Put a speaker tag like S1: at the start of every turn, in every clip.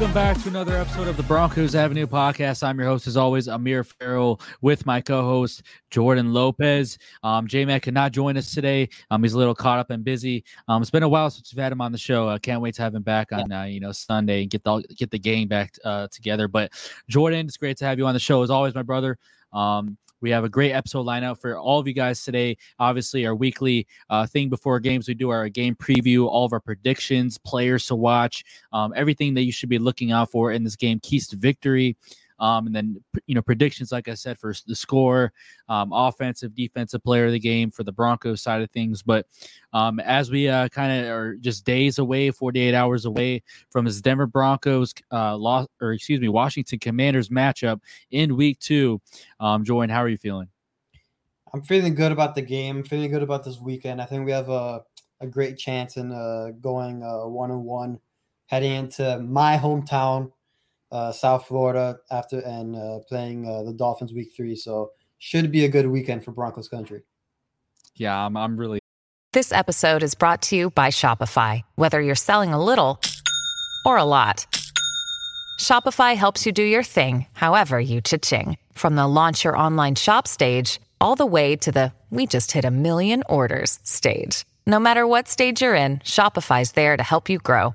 S1: Welcome back to another episode of the Broncos Avenue podcast. I'm your host, as always, Amir Farrell, with my co-host Jordan Lopez. Um, J Mac cannot join us today. Um, he's a little caught up and busy. Um, it's been a while since we've had him on the show. I can't wait to have him back on uh, you know Sunday and get the get the gang back uh, together. But Jordan, it's great to have you on the show as always, my brother. Um, we have a great episode lineup for all of you guys today. Obviously, our weekly uh, thing before games, we do our game preview, all of our predictions, players to watch, um, everything that you should be looking out for in this game, keys to victory. Um, and then you know predictions, like I said, for the score, um, offensive, defensive player of the game for the Broncos side of things. But um, as we uh, kind of are just days away, 48 hours away from this Denver Broncos uh, loss, or excuse me, Washington Commanders matchup in Week Two. Um, how are you feeling?
S2: I'm feeling good about the game. I'm Feeling good about this weekend. I think we have a a great chance in uh, going one on one, heading into my hometown uh, South Florida after and uh, playing uh, the Dolphins week three. So should be a good weekend for Broncos country.
S1: Yeah, I'm, I'm really.
S3: This episode is brought to you by Shopify. Whether you're selling a little or a lot, Shopify helps you do your thing, however you cha-ching. From the launch your online shop stage all the way to the we just hit a million orders stage. No matter what stage you're in, Shopify's there to help you grow.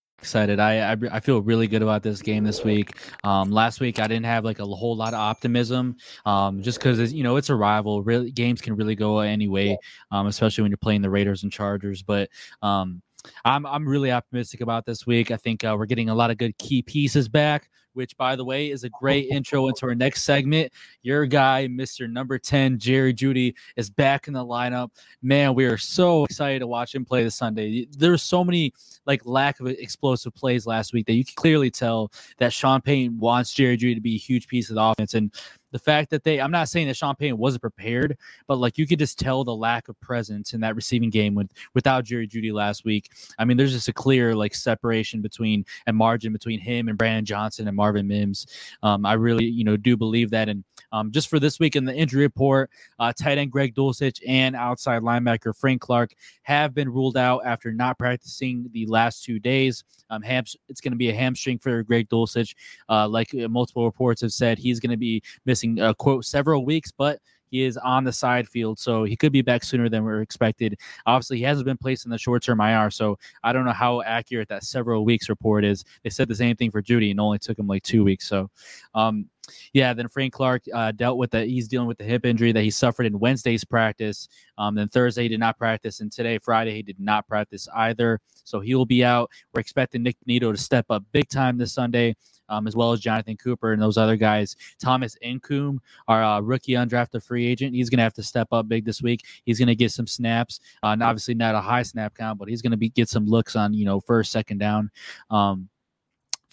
S1: excited. I, I, I feel really good about this game this week. Um, last week I didn't have like a whole lot of optimism, um, just because you know it's a rival. Really, games can really go any way, um, especially when you're playing the Raiders and Chargers. But um, I'm I'm really optimistic about this week. I think uh, we're getting a lot of good key pieces back which, by the way, is a great intro into our next segment. Your guy, Mr. Number 10, Jerry Jeudy, is back in the lineup. Man, we are so excited to watch him play this Sunday. There's so many like lack of explosive plays last week that you can clearly tell that Sean Payton wants Jerry Jeudy to be a huge piece of the offense. And the fact that they I'm not saying that Sean Payton wasn't prepared, but like you could just tell the lack of presence in that receiving game with without Jerry Jeudy last week. I mean, there's just a clear like separation between and margin between him and Brandon Johnson and Marvin Mims. Um, I really, you know, do believe that. And um, just for this week in the injury report, uh, tight end Greg Dulcich and outside linebacker Frank Clark have been ruled out after not practicing the last two days. Um, ham- it's going to be a hamstring for Greg Dulcich. Uh, like multiple reports have said, he's going to be missing, uh, quote, several weeks, but he is on the side field, so he could be back sooner than we are expected. Obviously, he hasn't been placed in the short term IR, so I don't know how accurate that several weeks report is. They said the same thing for Jeudy, and only took him like two weeks. So, um, yeah, then Frank Clark uh, dealt with the he's dealing with the hip injury that he suffered in Wednesday's practice. Um, then Thursday he did not practice, and today Friday he did not practice either. So he will be out. We're expecting Nik Bonitto to step up big time this Sunday. Um, as well as Jonathan Cooper and those other guys. Thomas Incoom, our uh, rookie undrafted free agent, he's going to have to step up big this week. He's going to get some snaps, uh, and obviously not a high snap count, but he's going to be get some looks on you know first, second down. Um,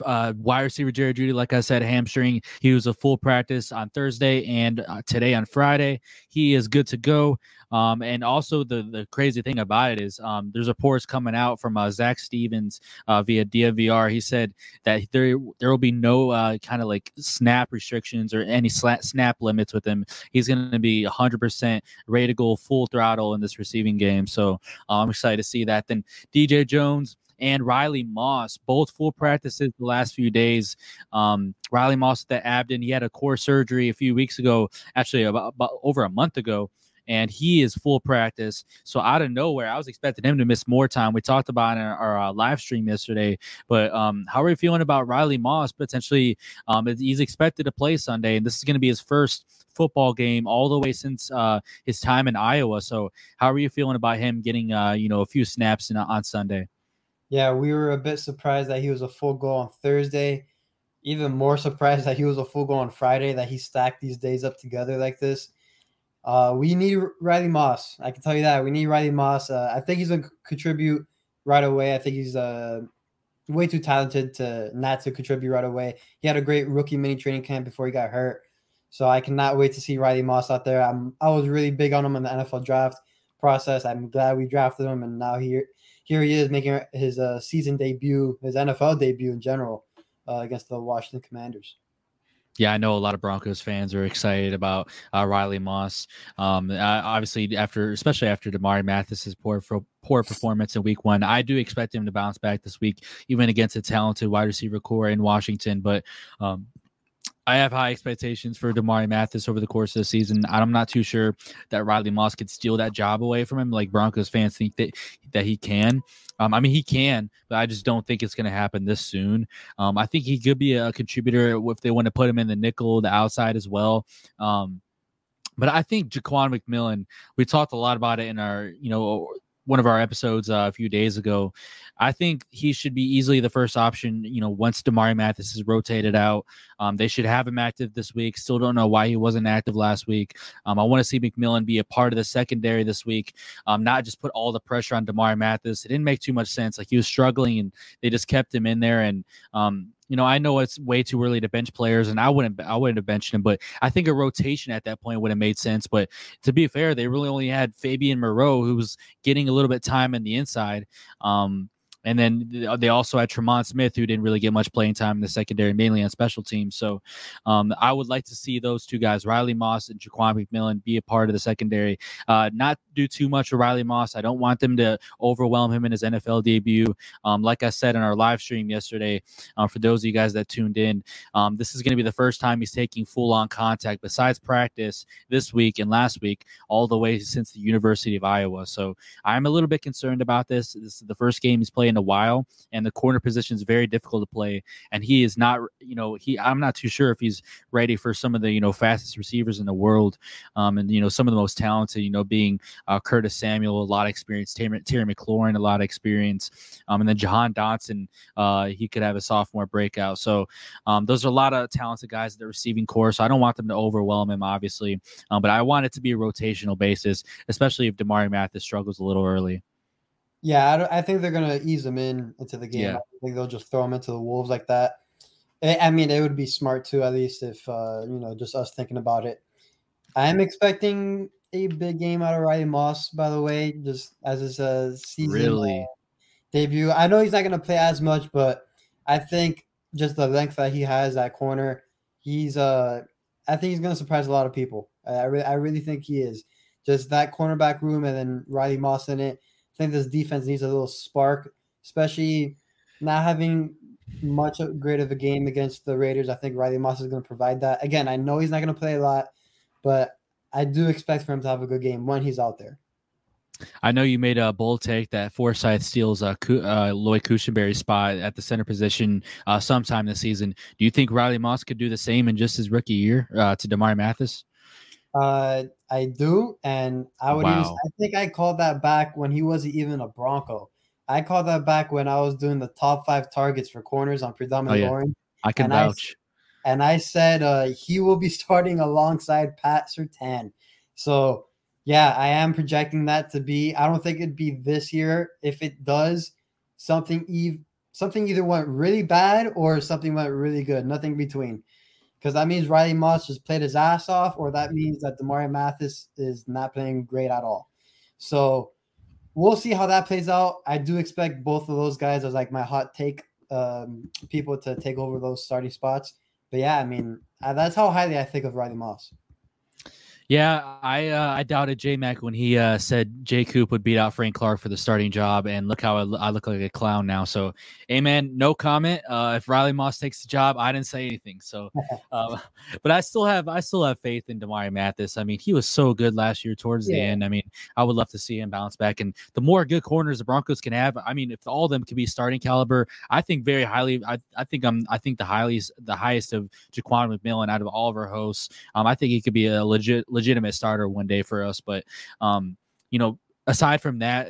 S1: uh, wide receiver Jerry Jeudy, like I said, hamstring. He was a full practice on Thursday and uh, today on Friday. He is good to go. Um, and also the the crazy thing about it is um, there's a reports coming out from uh, Zac Stevens uh, via DNVR. He said that there there will be no uh, kind of like snap restrictions or any snap limits with him. He's going to be 100% ready to go full throttle in this receiving game. So I'm excited to see that. Then DJ Jones and Riley Moss, both full practices the last few days. Um, Riley Moss at the Abden, he had a core surgery a few weeks ago, actually about, about over a month ago and he is full practice. So out of nowhere, I was expecting him to miss more time. We talked about in our, our uh, live stream yesterday, but um, how are you feeling about Riley Moss potentially? Um, he's expected to play Sunday, and this is going to be his first football game all the way since uh, his time in Iowa. So how are you feeling about him getting uh, you know a few snaps in, on Sunday?
S2: Yeah, we were a bit surprised that he was a full goal on Thursday. Even more surprised that he was a full goal on Friday. That he stacked these days up together like this. Uh, we need Riley Moss. I can tell you that we need Riley Moss. Uh, I think he's gonna contribute right away. I think he's uh, way too talented to not to contribute right away. He had a great rookie mini training camp before he got hurt, so I cannot wait to see Riley Moss out there. I'm I was really big on him in the NFL draft process. I'm glad we drafted him, and now here here he is making his uh, season debut, his NFL debut in general uh, against the Washington Commanders.
S1: Yeah, I know a lot of Broncos fans are excited about uh, Riley Moss. Um, obviously, after especially after Damarri Mathis's poor poor performance in Week One, I do expect him to bounce back this week, even against a talented wide receiver core in Washington. But um, I have high expectations for Damarri Mathis over the course of the season. I'm not too sure that Riley Moss could steal that job away from him, like Broncos fans think that that he can. Um, I mean, he can, but I just don't think it's going to happen this soon. Um, I think he could be a contributor if they want to put him in the nickel, the outside as well. Um, but I think Ja'Quan McMillan, we talked a lot about it in our, you know, one of our episodes uh, a few days ago. I think he should be easily the first option. You know, once Damarri Mathis is rotated out, um, they should have him active this week. Still don't know why he wasn't active last week. Um, I want to see McMillan be a part of the secondary this week, um, not just put all the pressure on Damarri Mathis. It didn't make too much sense. Like he was struggling, and they just kept him in there. And um, you know, I know it's way too early to bench players, and I wouldn't, I wouldn't have benched him, but I think a rotation at that point would have made sense. But to be fair, they really only had Fabian Moreau, who was getting a little bit time in the inside. Um, and then uh, they also had Tremon Smith, who didn't really get much playing time in the secondary, mainly on special teams. So um, I would like to see those two guys, Riley Moss and Ja'Quan McMillan, be a part of the secondary. Uh, not do too much with Riley Moss. I don't want them to overwhelm him in his NFL debut. Um, like I said in our live stream yesterday, uh, for those of you guys that tuned in, um, this is going to be the first time he's taking full on contact besides practice this week and last week, all the way since the University of Iowa. So I'm a little bit concerned about this. This is the first game he's played in a while, and the corner position is very difficult to play. And he is not, you know, he I'm not too sure if he's ready for some of the you know fastest receivers in the world, um, and you know some of the most talented, you know, being uh, Curtis Samuel, a lot of experience, Terry, Terry McLaurin, a lot of experience, um, and then Jahan Dotson, uh, he could have a sophomore breakout. So um, those are a lot of talented guys at the receiving core. So I don't want them to overwhelm him, obviously, um, but I want it to be a rotational basis, especially if Damarri Mathis struggles a little early.
S2: Yeah, I, don't, I, think they're gonna ease them in into the game. Yeah. I think they'll just throw them into the wolves like that. I mean, it would be smart too, at least if uh, you know, just us thinking about it. I am expecting a big game out of Riley Moss, by the way, just as his uh, season
S1: really? uh,
S2: debut. I know he's not gonna play as much, but I think just the length that he has at corner, he's uh, I think he's gonna surprise a lot of people. I, I really, I really think he is. Just that cornerback room, and then Riley Moss in it think this defense needs a little spark, especially not having much great of a game against the Raiders. I think Riley Moss is going to provide that. Again, I know he's not going to play a lot, but I do expect for him to have a good game when he's out there.
S1: I know you made a bold take that Forsyth steals uh, uh, Lloyd Cushenberry's spot at the center position uh, sometime this season. Do you think Riley Moss could do the same in just his rookie year uh, to Damarri Mathis?
S2: Uh, I do, and I would. Wow. I think I called that back when he wasn't even a Bronco. I called that back when I was doing the top five targets for corners on predominant oh, yeah. orange.
S1: I can
S2: and
S1: vouch.
S2: I, and I said uh, he will be starting alongside Pat Surtain. So yeah, I am projecting that to be. I don't think it'd be this year. If it does, something eve something either went really bad or something went really good. Nothing between because that means Riley Moss just played his ass off, or that means that Damarri Mathis is not playing great at all. So we'll see how that plays out. I do expect both of those guys as like my hot take um, people to take over those starting spots. But yeah, I mean, uh, that's how highly I think of Riley Moss.
S1: Yeah, I uh, I doubted J Mac when he uh, said Jay Coop would beat out Frank Clark for the starting job, and look how I, I look like a clown now. So, amen. No comment. Uh, if Riley Moss takes the job, I didn't say anything. So, uh, but I still have I still have faith in Damarri Mathis. I mean, he was so good last year towards yeah. the end. I mean, I would love to see him bounce back. And the more good corners the Broncos can have, I mean, if all of them can be starting caliber, I think very highly. I, I think I'm I think the highest the highest of Jaquan McMillan out of all of our hosts. Um, I think he could be a legit legitimate starter one day for us. But um, you know, aside from that,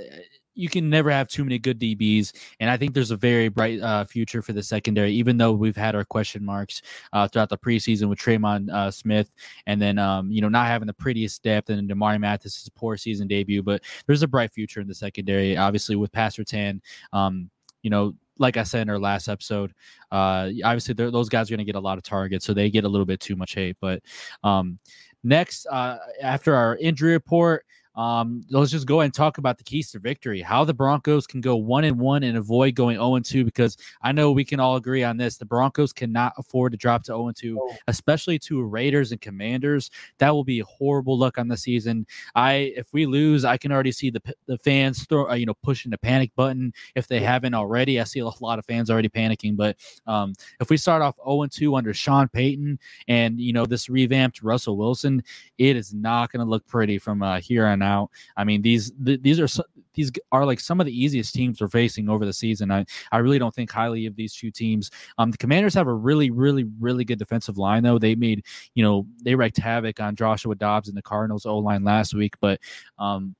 S1: you can never have too many good DBs, and I think there's a very bright uh, future for the secondary. Even though we've had our question marks uh, throughout the preseason with Tremon uh, Smith, and then um, you know not having the prettiest depth, and Damarri Mathis' poor season debut, but there's a bright future in the secondary. Obviously, with Pat Surtain, um, you know like I said in our last episode, uh, obviously those guys are going to get a lot of targets, so they get a little bit too much hate. But um, next, uh, after our injury report, um, let's just go and talk about the keys to victory. How the Broncos can go one and one and avoid going 0 and 2 because I know we can all agree on this. The Broncos cannot afford to drop to 0 and 2, especially to Raiders and Commanders. That will be horrible luck on the season. I if we lose, I can already see the the fans throw uh, you know pushing the panic button if they haven't already. I see a lot of fans already panicking. But um, if we start off 0 and 2 under Sean Payton and you know this revamped Russell Wilson, it is not going to look pretty from uh, here on out out. I mean, these th- these are these are like some of the easiest teams we're facing over the season. I I really don't think highly of these two teams. Um, the Commanders have a really really really good defensive line though. They made you know they wreaked havoc on Joshua Dobbs and the Cardinals O line last week, but um.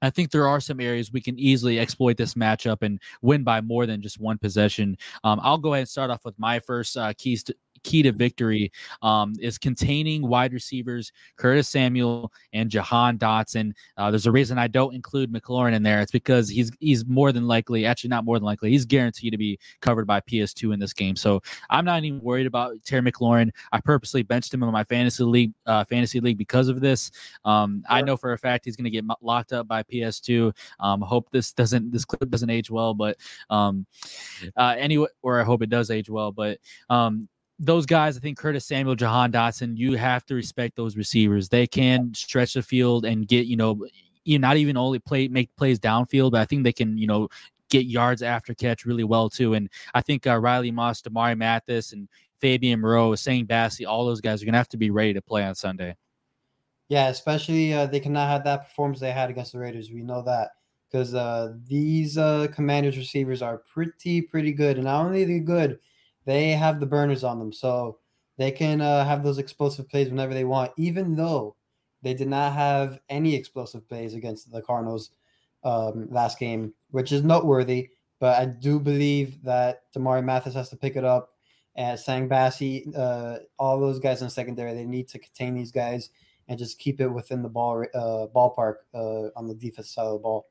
S1: I think there are some areas we can easily exploit this matchup and win by more than just one possession. Um, I'll go ahead and start off with my first uh, keys to, key to victory um, is containing wide receivers Curtis Samuel and Jahan Dotson. Uh, there's a reason I don't include McLaurin in there. It's because he's he's more than likely, actually not more than likely, he's guaranteed to be covered by PS2 in this game. So I'm not even worried about Terry McLaurin. I purposely benched him in my fantasy league uh, fantasy league because of this. Um, sure. I know for a fact he's going to get locked up by PS2. Um, hope this doesn't this clip doesn't age well, but um, uh, anyway, or I hope it does age well, but um those guys, I think Curtis Samuel, Jahan Dotson, you have to respect those receivers. They can stretch the field and get, you know, you not even only play make plays downfield, but I think they can, you know, get yards after catch really well too. And I think uh, Riley Moss, Damarri Mathis, and Fabian Moreau, Essang Bassey, all those guys are gonna have to be ready to play on Sunday.
S2: Yeah, especially uh, they cannot have that performance they had against the Raiders. We know that because uh, these uh, Commanders receivers are pretty pretty good, and not only they good, they have the burners on them, so they can uh, have those explosive plays whenever they want. Even though they did not have any explosive plays against the Cardinals um, last game, which is noteworthy. But I do believe that Damarri Mathis has to pick it up. Essang Bassey, uh, all those guys in the secondary, they need to contain these guys and just keep it within the ball uh, ballpark uh, on the defense side of the ball.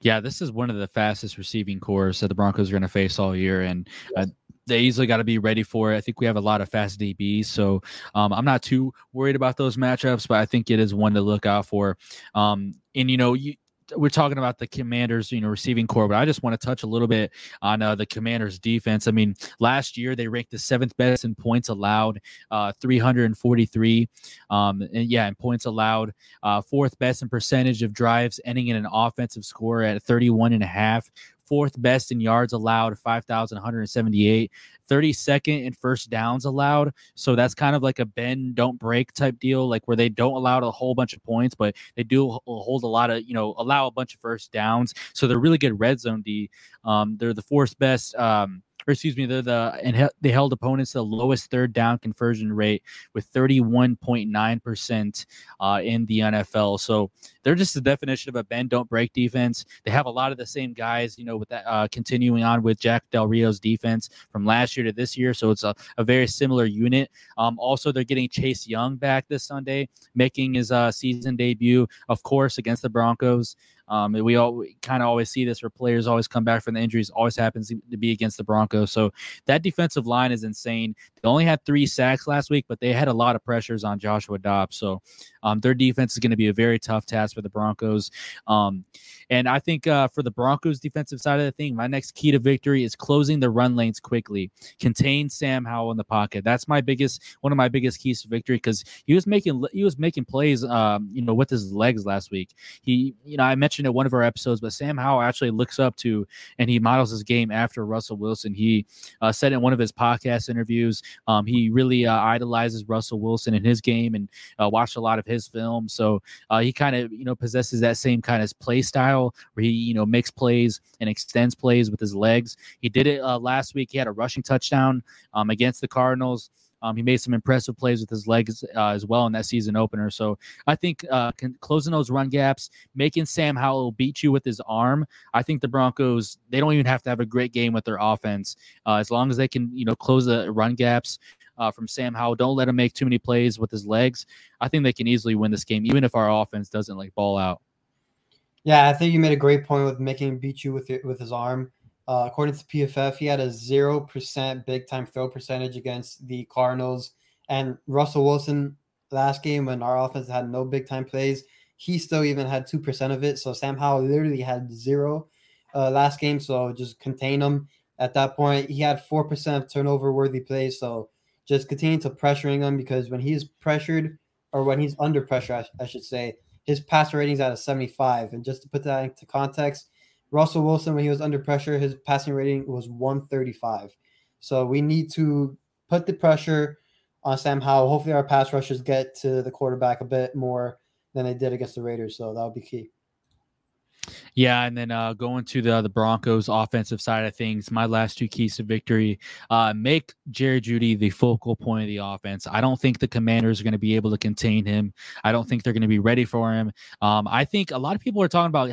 S1: Yeah, this is one of the fastest receiving cores that the Broncos are going to face all year, and uh, they easily got to be ready for it. I think we have a lot of fast DBs, so um, I'm not too worried about those matchups, but I think it is one to look out for. Um, and you know, you, we're talking about the commanders you know receiving core but i just want to touch a little bit on uh, the commanders defense i mean last year they ranked the seventh best in points allowed uh, 343 um, and yeah in points allowed uh, fourth best in percentage of drives ending in an offensive score at 31 and a half fourth best in yards allowed, 5,178, 32nd in first downs allowed. So that's kind of like a bend, don't break type deal, like where they don't allow a whole bunch of points, but they do hold a lot of, you know, allow a bunch of first downs. So they're really good red zone D. Um, they're the fourth best. Um, or excuse me, they're the and they held opponents the lowest third down conversion rate with 31.9% uh, in the NFL. So they're just the definition of a bend don't break defense. They have a lot of the same guys, you know, with that uh, continuing on with Jack Del Rio's defense from last year to this year. So it's a, a very similar unit. Um, also, they're getting Chase Young back this Sunday, making his uh, season debut, of course, against the Broncos. Um, we all kind of always see this where players always come back from the injuries. Always happens to be against the Broncos. So that defensive line is insane. They only had three sacks last week, but they had a lot of pressures on Joshua Dobbs. So um, their defense is going to be a very tough task for the Broncos. Um, and I think uh, for the Broncos defensive side of the thing, my next key to victory is closing the run lanes quickly, contain Sam Howell in the pocket. That's my biggest, one of my biggest keys to victory because he was making he was making plays, um, you know, with his legs last week. He, you know, I mentioned in one of our episodes, but Sam Howell actually looks up to and he models his game after Russell Wilson. He uh, said in one of his podcast interviews, um, he really uh, idolizes Russell Wilson in his game and uh, watched a lot of his film. So uh, he kind of, you know, possesses that same kind of play style where he, you know, makes plays and extends plays with his legs. He did it uh, last week. He had a rushing touchdown um, against the Cardinals. Um, he made some impressive plays with his legs uh, as well in that season opener. So I think uh, closing those run gaps, making Sam Howell beat you with his arm. I think the Broncos they don't even have to have a great game with their offense uh, as long as they can you know close the run gaps. Uh, from Sam Howell, don't let him make too many plays with his legs. I think they can easily win this game, even if our offense doesn't like ball out.
S2: Yeah, I think you made a great point with making him beat you with it, with his arm. Uh, according to PFF, he had a 0% big time throw percentage against the Cardinals. And Russell Wilson, last game when our offense had no big time plays, he still even had 2% of it. So Sam Howell literally had zero uh, last game. So just contain him at that point. He had 4% of turnover worthy plays. So just continue to pressuring him because when he's pressured or when he's under pressure, I, I should say, his passer rating is at a 75. And just to put that into context, Russell Wilson, when he was under pressure, his passing rating was 135. So we need to put the pressure on Sam Howell. Hopefully, our pass rushers get to the quarterback a bit more than they did against the Raiders. So that would be key.
S1: Yeah, and then uh, going to the the Broncos offensive side of things, my last two keys to victory: uh, make Jerry Jeudy the focal point of the offense. I don't think the Commanders are going to be able to contain him. I don't think they're going to be ready for him. Um, I think a lot of people are talking about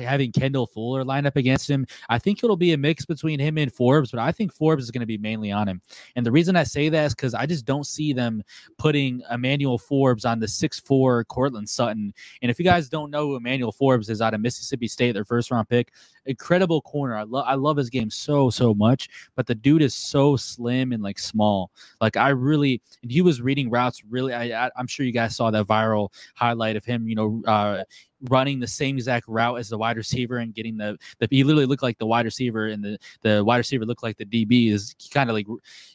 S1: Having Kendall Fuller line up against him, I think it'll be a mix between him and Forbes, but I think Forbes is going to be mainly on him. And the reason I say that is because I just don't see them putting Emmanuel Forbes on the six-four Courtland Sutton. And if you guys don't know who Emmanuel Forbes is out of Mississippi State, their first round pick, incredible corner. I love I love his game so so much, but the dude is so slim and like small. Like I really he was reading routes really. I, I am sure you guys saw that viral highlight of him. You know, uh, running the same exact route as the wide receiver and getting the, the he literally looked like the wide receiver and the the wide receiver looked like the DB is kind of like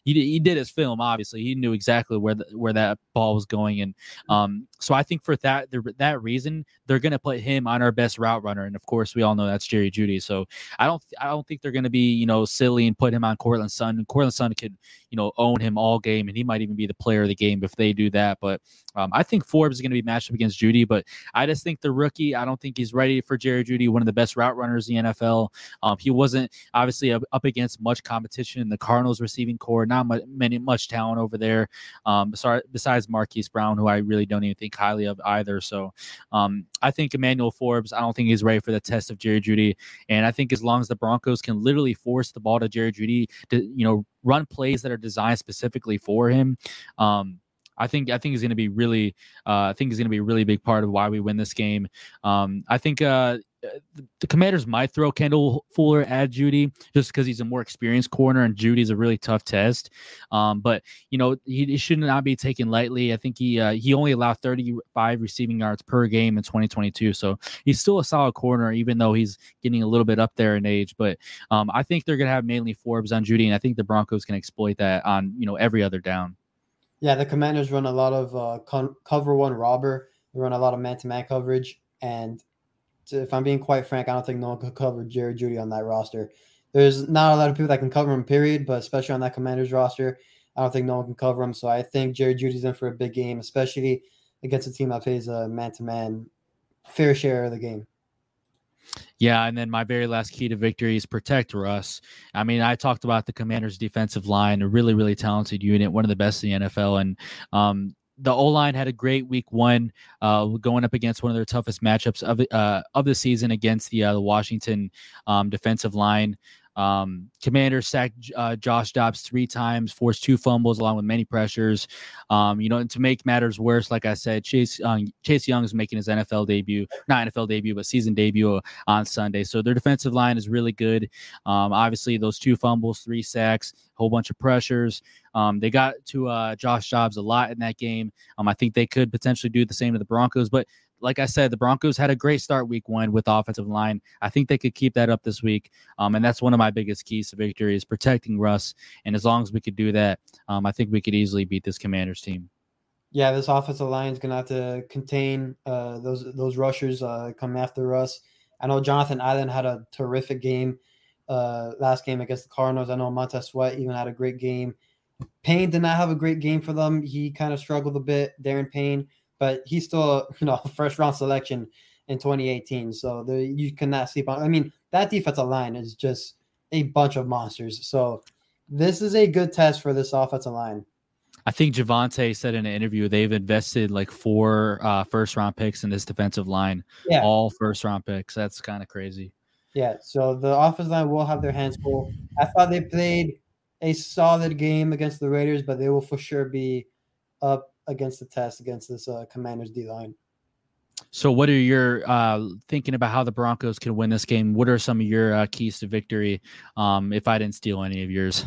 S1: he, he did his film obviously he knew exactly where the, where that ball was going and um so I think for that that reason they're gonna put him on our best route runner and of course we all know that's Jerry Jeudy so I don't I don't think they're going to be you know silly and put him on Courtland Sutton. Courtland Sutton could you know own him all game, and he might even be the player of the game if they do that. But um, I think Forbes is going to be matched up against Jeudy But I just think the Markey, I don't think he's ready for Jerry Jeudy, one of the best route runners in the NFL. Um, he wasn't obviously up, against much competition in the Cardinals receiving core, not much, many much talent over there. Um, besides, besides Marquise Brown, who I really don't even think highly of either. So um, I think Emmanuel Forbes, I don't think he's ready for the test of Jerry Jeudy. And I think as long as the Broncos can literally force the ball to Jerry Jeudy to, you know, run plays that are designed specifically for him, um, I think I think he's going to be really. Uh, I think he's going to be a really big part of why we win this game. Um, I think uh, the Commanders might throw Kendall Fuller at Jeudy just because he's a more experienced corner and Jeudy's a really tough test. Um, but you know he, he, should not be taken lightly. I think he uh, he only allowed 35 receiving yards per game in 2022, so he's still a solid corner even though he's getting a little bit up there in age. But um, I think they're gonna have mainly Forbes on Jeudy, and I think the Broncos can exploit that on you know every other down.
S2: Yeah, the Commanders run a lot of uh, cover one robber. They run a lot of man to man coverage, and if I'm being quite frank, I don't think no one could cover Jerry Jeudy on that roster. There's not a lot of people that can cover him, period, but especially on that Commanders roster, I don't think no one can cover him. So I think Jerry Jeudy's in for a big game, especially against a team that plays a man to man fair share of the game.
S1: Yeah, and then my very last key to victory is protect Russ. I mean, I talked about the Commanders' defensive line, a really, really talented unit, one of the best in the NFL, and um, the O line had a great week one, uh, going up against one of their toughest matchups of uh, of the season against the uh, the Washington um, defensive line. Um, Commander sacked uh, Josh Dobbs three times, forced two fumbles along with many pressures. Um, you know, and to make matters worse, like I said, Chase um, Chase Young is making his NFL debut, not NFL debut, but season debut on Sunday. So their defensive line is really good. Um, obviously, those two fumbles, three sacks, a whole bunch of pressures. Um, they got to uh, Josh Dobbs a lot in that game. Um, I think they could potentially do the same to the Broncos, but like I said, the Broncos had a great start week one with offensive line. I think they could keep that up this week. Um, and that's one of my biggest keys to victory is protecting Russ. And as long as we could do that, um, I think we could easily beat this Commanders team.
S2: Yeah, this offensive line is gonna have to contain uh, those those rushers uh, coming after Russ. I know Jonathan Allen had a terrific game uh, last game against the Cardinals. I know Montez Sweat even had a great game. Payne did not have a great game for them. He kind of struggled a bit. Daron Payne but he's still you know first round selection in 2018. So the, you cannot sleep on. I mean, that defensive line is just a bunch of monsters. So this is a good test for this offensive line.
S1: I think Javonte said in an interview they've invested like four uh, first round picks in this defensive line. Yeah. All first round picks. That's kind of crazy.
S2: Yeah. So the offensive line will have their hands full. I thought they played a solid game against the Raiders, but they will for sure be up against the test against this uh, Commanders D line.
S1: So, what are your uh, thinking about how the Broncos can win this game? What are some of your uh, keys to victory? Um, if I didn't steal any of yours.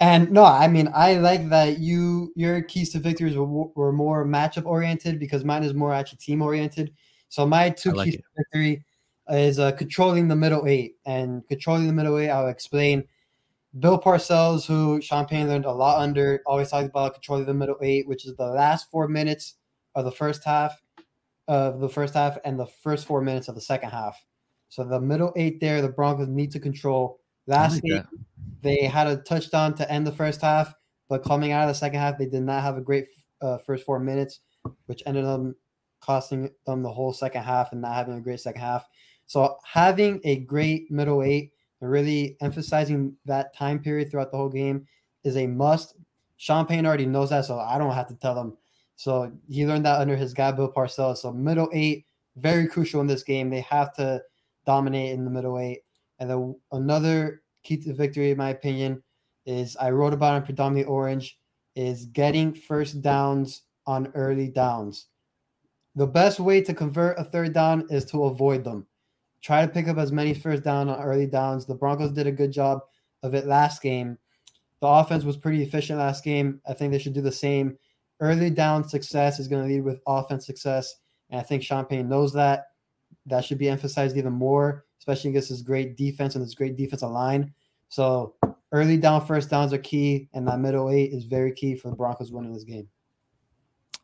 S2: And no, I mean I like that you your keys to victories were, were more matchup oriented because mine is more actually team oriented. So my two like keys it. to victory is uh, controlling the middle eight and controlling the middle eight. I'll explain Bill Parcells, who Sean Payne learned a lot under, always talks about controlling the middle eight, which is the last four minutes of the first half of the first half and the first four minutes of the second half. So the middle eight there, the Broncos need to control. Last like they had a touchdown to end the first half, but coming out of the second half, they did not have a great uh, first four minutes, which ended up costing them the whole second half and not having a great second half. So having a great middle eight and really emphasizing that time period throughout the whole game is a must. Sean Payne already knows that, so I don't have to tell him. So he learned that under his guy Bill Parcells. So middle eight, very crucial in this game. They have to dominate in the middle eight. And then another key to victory, in my opinion, is I wrote about in predominantly orange, is getting first downs on early downs. The best way to convert a third down is to avoid them try to pick up as many first down on early downs. The Broncos did a good job of it last game. The offense was pretty efficient last game. I think they should do the same. Early down success is going to lead with offense success. And I think Sean Payne knows that. That should be emphasized even more, especially against this great defense and this great defensive line. So early down first downs are key, and that middle eight is very key for the Broncos winning this game.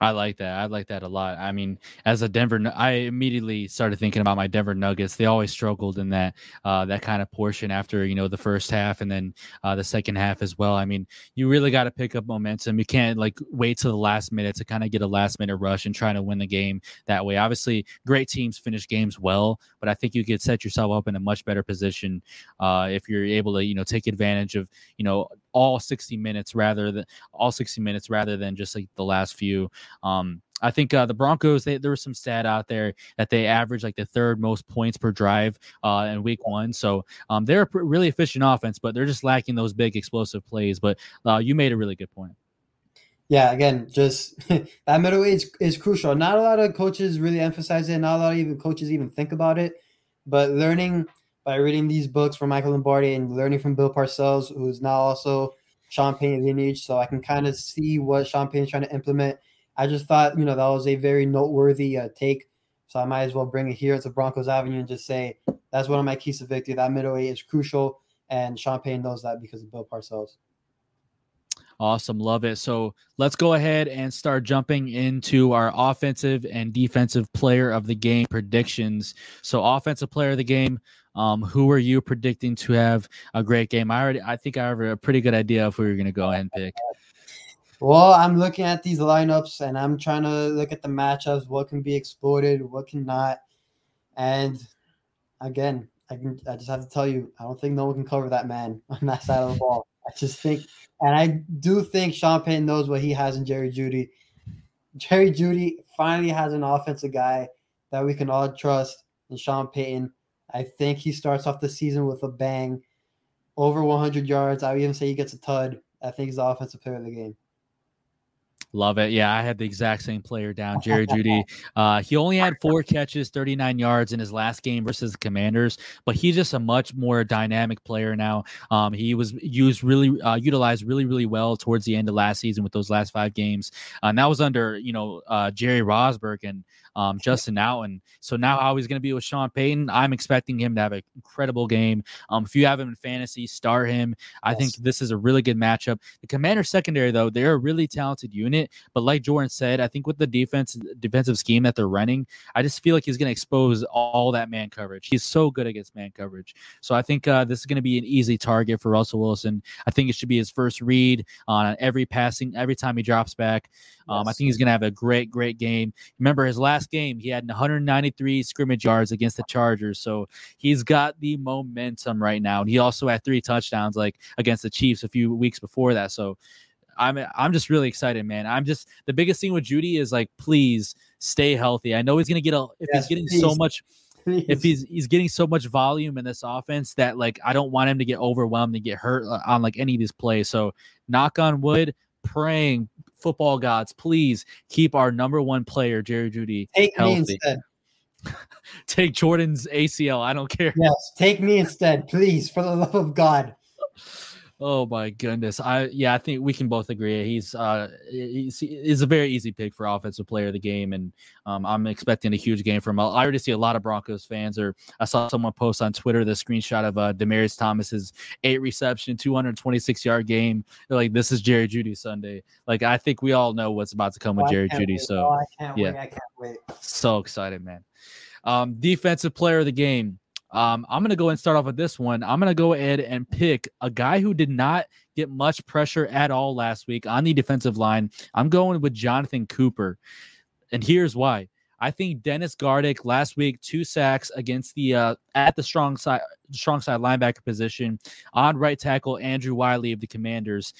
S1: I like that. I like that a lot. I mean, as a Denver, I immediately started thinking about my Denver Nuggets. They always struggled in that uh, that kind of portion after you know the first half and then uh, the second half as well. I mean, you really got to pick up momentum. You can't like wait till the last minute to kind of get a last minute rush and try to win the game that way. Obviously, great teams finish games well, but I think you could set yourself up in a much better position uh, if you're able to you know take advantage of you know all 60 minutes rather than all 60 minutes rather than just like the last few. Um, I think uh, the Broncos, they, there was some stat out there that they averaged like the third most points per drive uh, in week one. So um, they're a really efficient offense, but they're just lacking those big explosive plays. But uh, you made a really good point.
S2: Yeah, again, just that middle age is crucial. Not a lot of coaches really emphasize it. Not a lot of even coaches even think about it. But learning by reading these books from Michael Lombardi and learning from Bill Parcells, who's now also Payton lineage, so I can kind of see what Sean Payton's trying to implement. I just thought, you know, that was a very noteworthy uh, take. So I might as well bring it here to Broncos Avenue and just say that's one of my keys to victory. That middle eight is crucial, and Payton knows that because of Bill Parcells.
S1: Awesome. Love it. So let's go ahead and start jumping into our offensive and defensive player of the game predictions. So, offensive player of the game, um, who are you predicting to have a great game? I already, I think I have a pretty good idea of who you're going to go ahead and pick.
S2: Well, I'm looking at these lineups and I'm trying to look at the matchups, what can be exploited, what cannot. And again, I can I just have to tell you, I don't think no one can cover that man on that side of the ball. I just think, and I do think Sean Payton knows what he has in Jerry Jeudy. Jerry Jeudy finally has an offensive guy that we can all trust in Sean Payton. I think he starts off the season with a bang, over 100 yards. I would even say he gets a tud. I think he's the offensive player of the game.
S1: Love it. Yeah, I had the exact same player down, Jerry Jeudy. Uh, he only had four catches, 39 yards in his last game versus the Commanders, but he's just a much more dynamic player now. Um, he was used really, uh, utilized really, really well towards the end of last season with those last five games. Uh, and that was under, you know, uh, Jerry Rosburg and um, Justin and So now how he's going to be with Sean Payton, I'm expecting him to have an incredible game. Um, if you have him in fantasy, star him. I yes. think this is a really good matchup. The Commander secondary, though, they're a really talented unit. But like Jordan said, I think with the defense defensive scheme that they're running, I just feel like he's going to expose all that man coverage. He's so good against man coverage. So I think uh, this is going to be an easy target for Russell Wilson. I think it should be his first read on every passing, every time he drops back. Um, yes. I think he's going to have a great, great game. Remember his last game, he had 193 scrimmage yards against the Chargers. So he's got the momentum right now. And he also had three touchdowns like against the Chiefs a few weeks before that. So I'm I'm just really excited, man. I'm just the biggest thing with Jeudy is like, please stay healthy. I know he's gonna get a if yes, he's getting please. so much please. if he's he's getting so much volume in this offense that like I don't want him to get overwhelmed and get hurt uh, on like any of these plays. So knock on wood, praying football gods, please keep our number one player, Jerry Jeudy,
S2: take
S1: healthy.
S2: me instead.
S1: take Jordan's ACL. I don't care.
S2: Yes, take me instead, please, for the love of God.
S1: Oh my goodness. I yeah, I think we can both agree. He's uh he's, he's a very easy pick for offensive player of the game, and um, I'm expecting a huge game from him. I already see a lot of Broncos fans, or I saw someone post on Twitter the screenshot of uh Demaryius Thomas's eight reception, 226 yard game. They're like, this is Jerry Jeudy Sunday. Like I think we all know what's about to come with oh, Jerry Jeudy. So
S2: oh, I can't yeah, wait. I can't wait.
S1: So excited, man. Um, defensive player of the game. Um, I'm going to go and start off with this one. I'm going to go ahead and pick a guy who did not get much pressure at all last week on the defensive line. I'm going with Jonathan Cooper. And here's why. I think Dennis Gardeck last week two sacks against the uh, at the strong side strong side linebacker position on right tackle Andrew Wylie of the Commanders.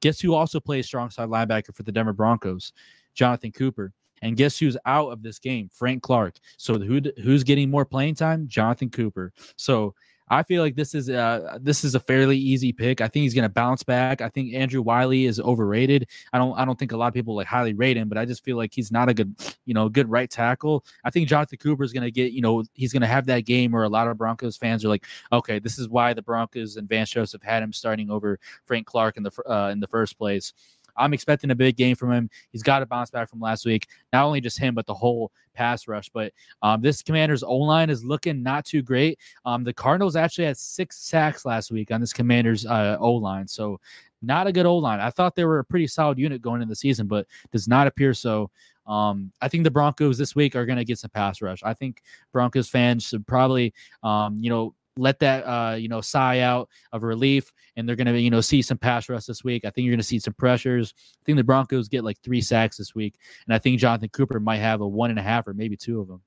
S1: Guess who also plays strong side linebacker for the Denver Broncos? Jonathan Cooper. And guess who's out of this game? Frank Clark. So who who's getting more playing time? Jonathan Cooper. So I feel like this is uh this is a fairly easy pick. I think he's to bounce back. I think Andrew Wylie is overrated. I don't I don't think a lot of people like highly rate him, but I just feel like he's not a good you know good right tackle. I think Jonathan Cooper is to get you know he's to have that game where a lot of Broncos fans are like, okay, this is why the Broncos and Vance Joseph had him starting over Frank Clark in the uh, in the first place. I'm expecting a big game from him. He's got to bounce back from last week. Not only just him, but the whole pass rush. But um, this Commanders O line is looking not too great. Um, the Cardinals actually had six sacks last week on this Commanders uh, O line, so not a good O line. I thought they were a pretty solid unit going into the season, but does not appear so. Um, I think the Broncos this week are going to get some pass rush. I think Broncos fans should probably, um, you know, let that uh, you know sigh out of relief, and they're going to you know see some pass rush this week. I think you're going to see some pressures. I think the Broncos get like three sacks this week, and I think Jonathan Cooper might have a one and a half or maybe two of them.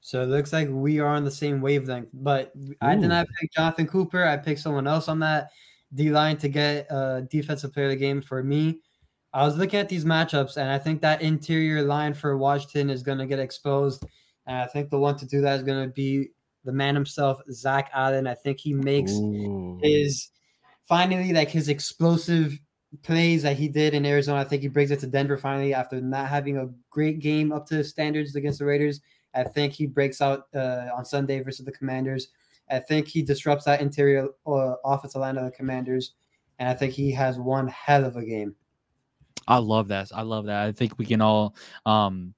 S2: So it looks like we are on the same wavelength. But Ooh. I did not pick Jonathan Cooper. I picked someone else on that D line to get a defensive player of the game for me. I was looking at these matchups, and I think that interior line for Washington is going to get exposed. And I think the one to do that is going to be the man himself, Zach Allen. I think he makes Ooh. his finally like his explosive plays that he did in Arizona. I think he brings it to Denver finally after not having a great game up to standards against the Raiders. I think he breaks out uh, on Sunday versus the Commanders. I think he disrupts that interior uh, offensive line of the Commanders, and I think he has one hell of a game.
S1: I love that. I love that. I think we can all um,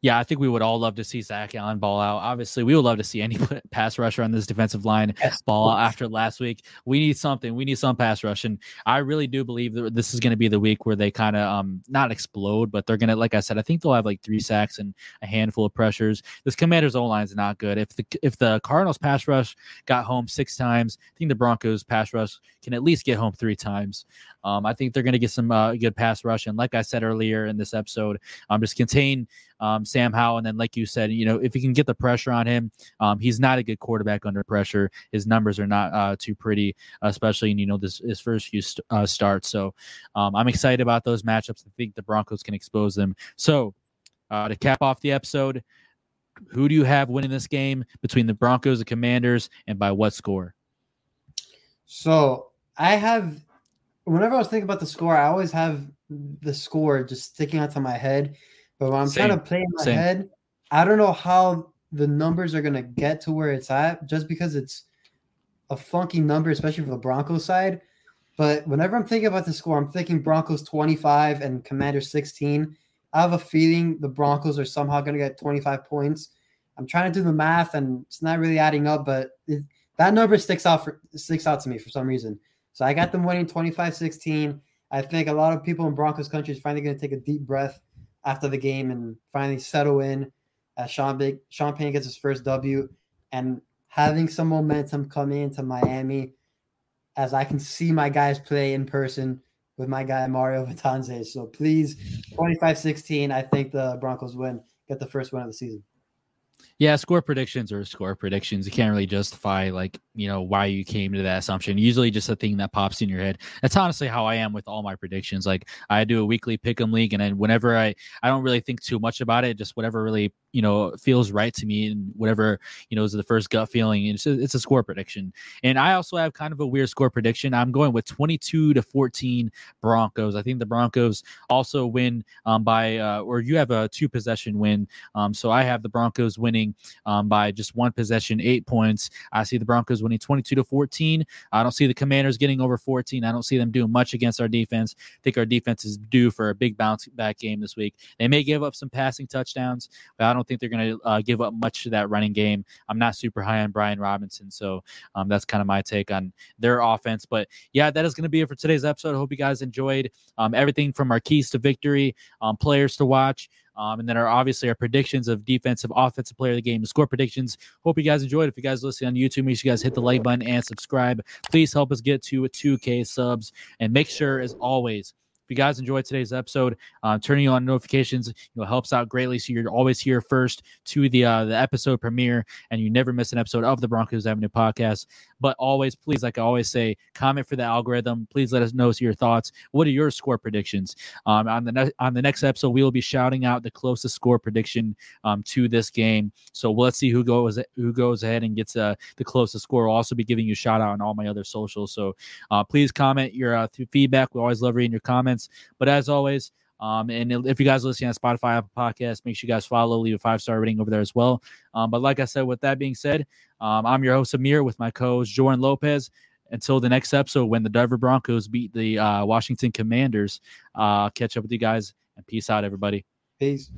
S1: yeah, I think we would all love to see Zach Allen ball out. Obviously, we would love to see any pass rusher on this defensive line yes, ball out after last week. We need something. We need some pass rush, and I really do believe that this is going to be the week where they kind of um not explode, but they're going to, like I said, I think they'll have like three sacks and a handful of pressures. This Commanders O line is not good. If the if the Cardinals pass rush got home six times, I think the Broncos pass rush can at least get home three times. Um, I think they're going to get some uh, good pass rush, and like I said earlier in this episode, um, just contain um, Sam Howell. And then, like you said, you know, if you can get the pressure on him, um, he's not a good quarterback under pressure. His numbers are not uh, too pretty, especially in, you know, this his first few st- uh, starts. So um, I'm excited about those matchups. I think the Broncos can expose them. So uh, to cap off the episode, who do you have winning this game between the Broncos and Commanders and by what score?
S2: So I have, whenever I was thinking about the score, I always have the score just sticking out to my head. But when I'm Same. trying to play in my Same. head, I don't know how the numbers are gonna get to where it's at, just because it's a funky number, especially for the Broncos side. But whenever I'm thinking about the score, I'm thinking Broncos 25 and Commanders 16. I have a feeling the Broncos are somehow going to get 25 points. I'm trying to do the math and it's not really adding up, but it, that number sticks out for sticks out to me for some reason. So I got them winning 25-16. I think a lot of people in Broncos country is finally going to take a deep breath after the game and finally settle in as Sean, Big, Sean Payton gets his first W and having some momentum coming into Miami as I can see my guys play in person with my guy Mario Vitanze. So please, 25-16, I think the Broncos win, get the first win of the season.
S1: Yeah, score predictions or score predictions. You can't really justify like you know why you came to that assumption. Usually, just a thing that pops in your head. That's honestly how I am with all my predictions. Like I do a weekly pick'em league, and then whenever I I don't really think too much about it. Just whatever really you know feels right to me, and whatever you know is the first gut feeling. It's a, it's a score prediction, and I also have kind of a weird score prediction. I'm going with 22 to 14 Broncos. I think the Broncos also win um, by uh, or you have a two possession win. Um, so I have the Broncos winning winning um, by just one possession, eight points. I see the Broncos winning 22 to 14. I don't see the Commanders getting over 14. I don't see them doing much against our defense. I think our defense is due for a big bounce back game this week. They may give up some passing touchdowns, but I don't think they're going to uh, give up much to that running game. I'm not super high on Brian Robinson, so um, that's kind of my take on their offense. But yeah, that is going to be it for today's episode. I hope you guys enjoyed um, everything from our keys to victory, um, players to watch. Um, and then our obviously our predictions of defensive, offensive player of the game, score predictions. Hope you guys enjoyed. If you guys listen on YouTube, make sure you guys hit the like button and subscribe. Please help us get to 2K subs. And make sure, as always, if you guys enjoyed today's episode, uh, turning on notifications you know helps out greatly. So you're always here first to the uh, the episode premiere, and you never miss an episode of the Broncos Avenue podcast. But always, please, like I always say, comment for the algorithm. Please let us know your thoughts. What are your score predictions? Um, on the ne- on the next episode, we will be shouting out the closest score prediction um, to this game. So let's see who goes who goes ahead and gets uh, the closest score. We'll also be giving you a shout out on all my other socials. So uh, please comment your uh, feedback. We always love reading your comments. But as always. Um, and if you guys are listening on Spotify, Apple Podcast, make sure you guys follow, leave a five star rating over there as well. Um, but like I said, with that being said, um, I'm your host Amir with my co-host Jordan Lopez. until the next episode when the Denver Broncos beat the uh, Washington Commanders. Uh, catch up with you guys and peace out, everybody.
S2: Peace.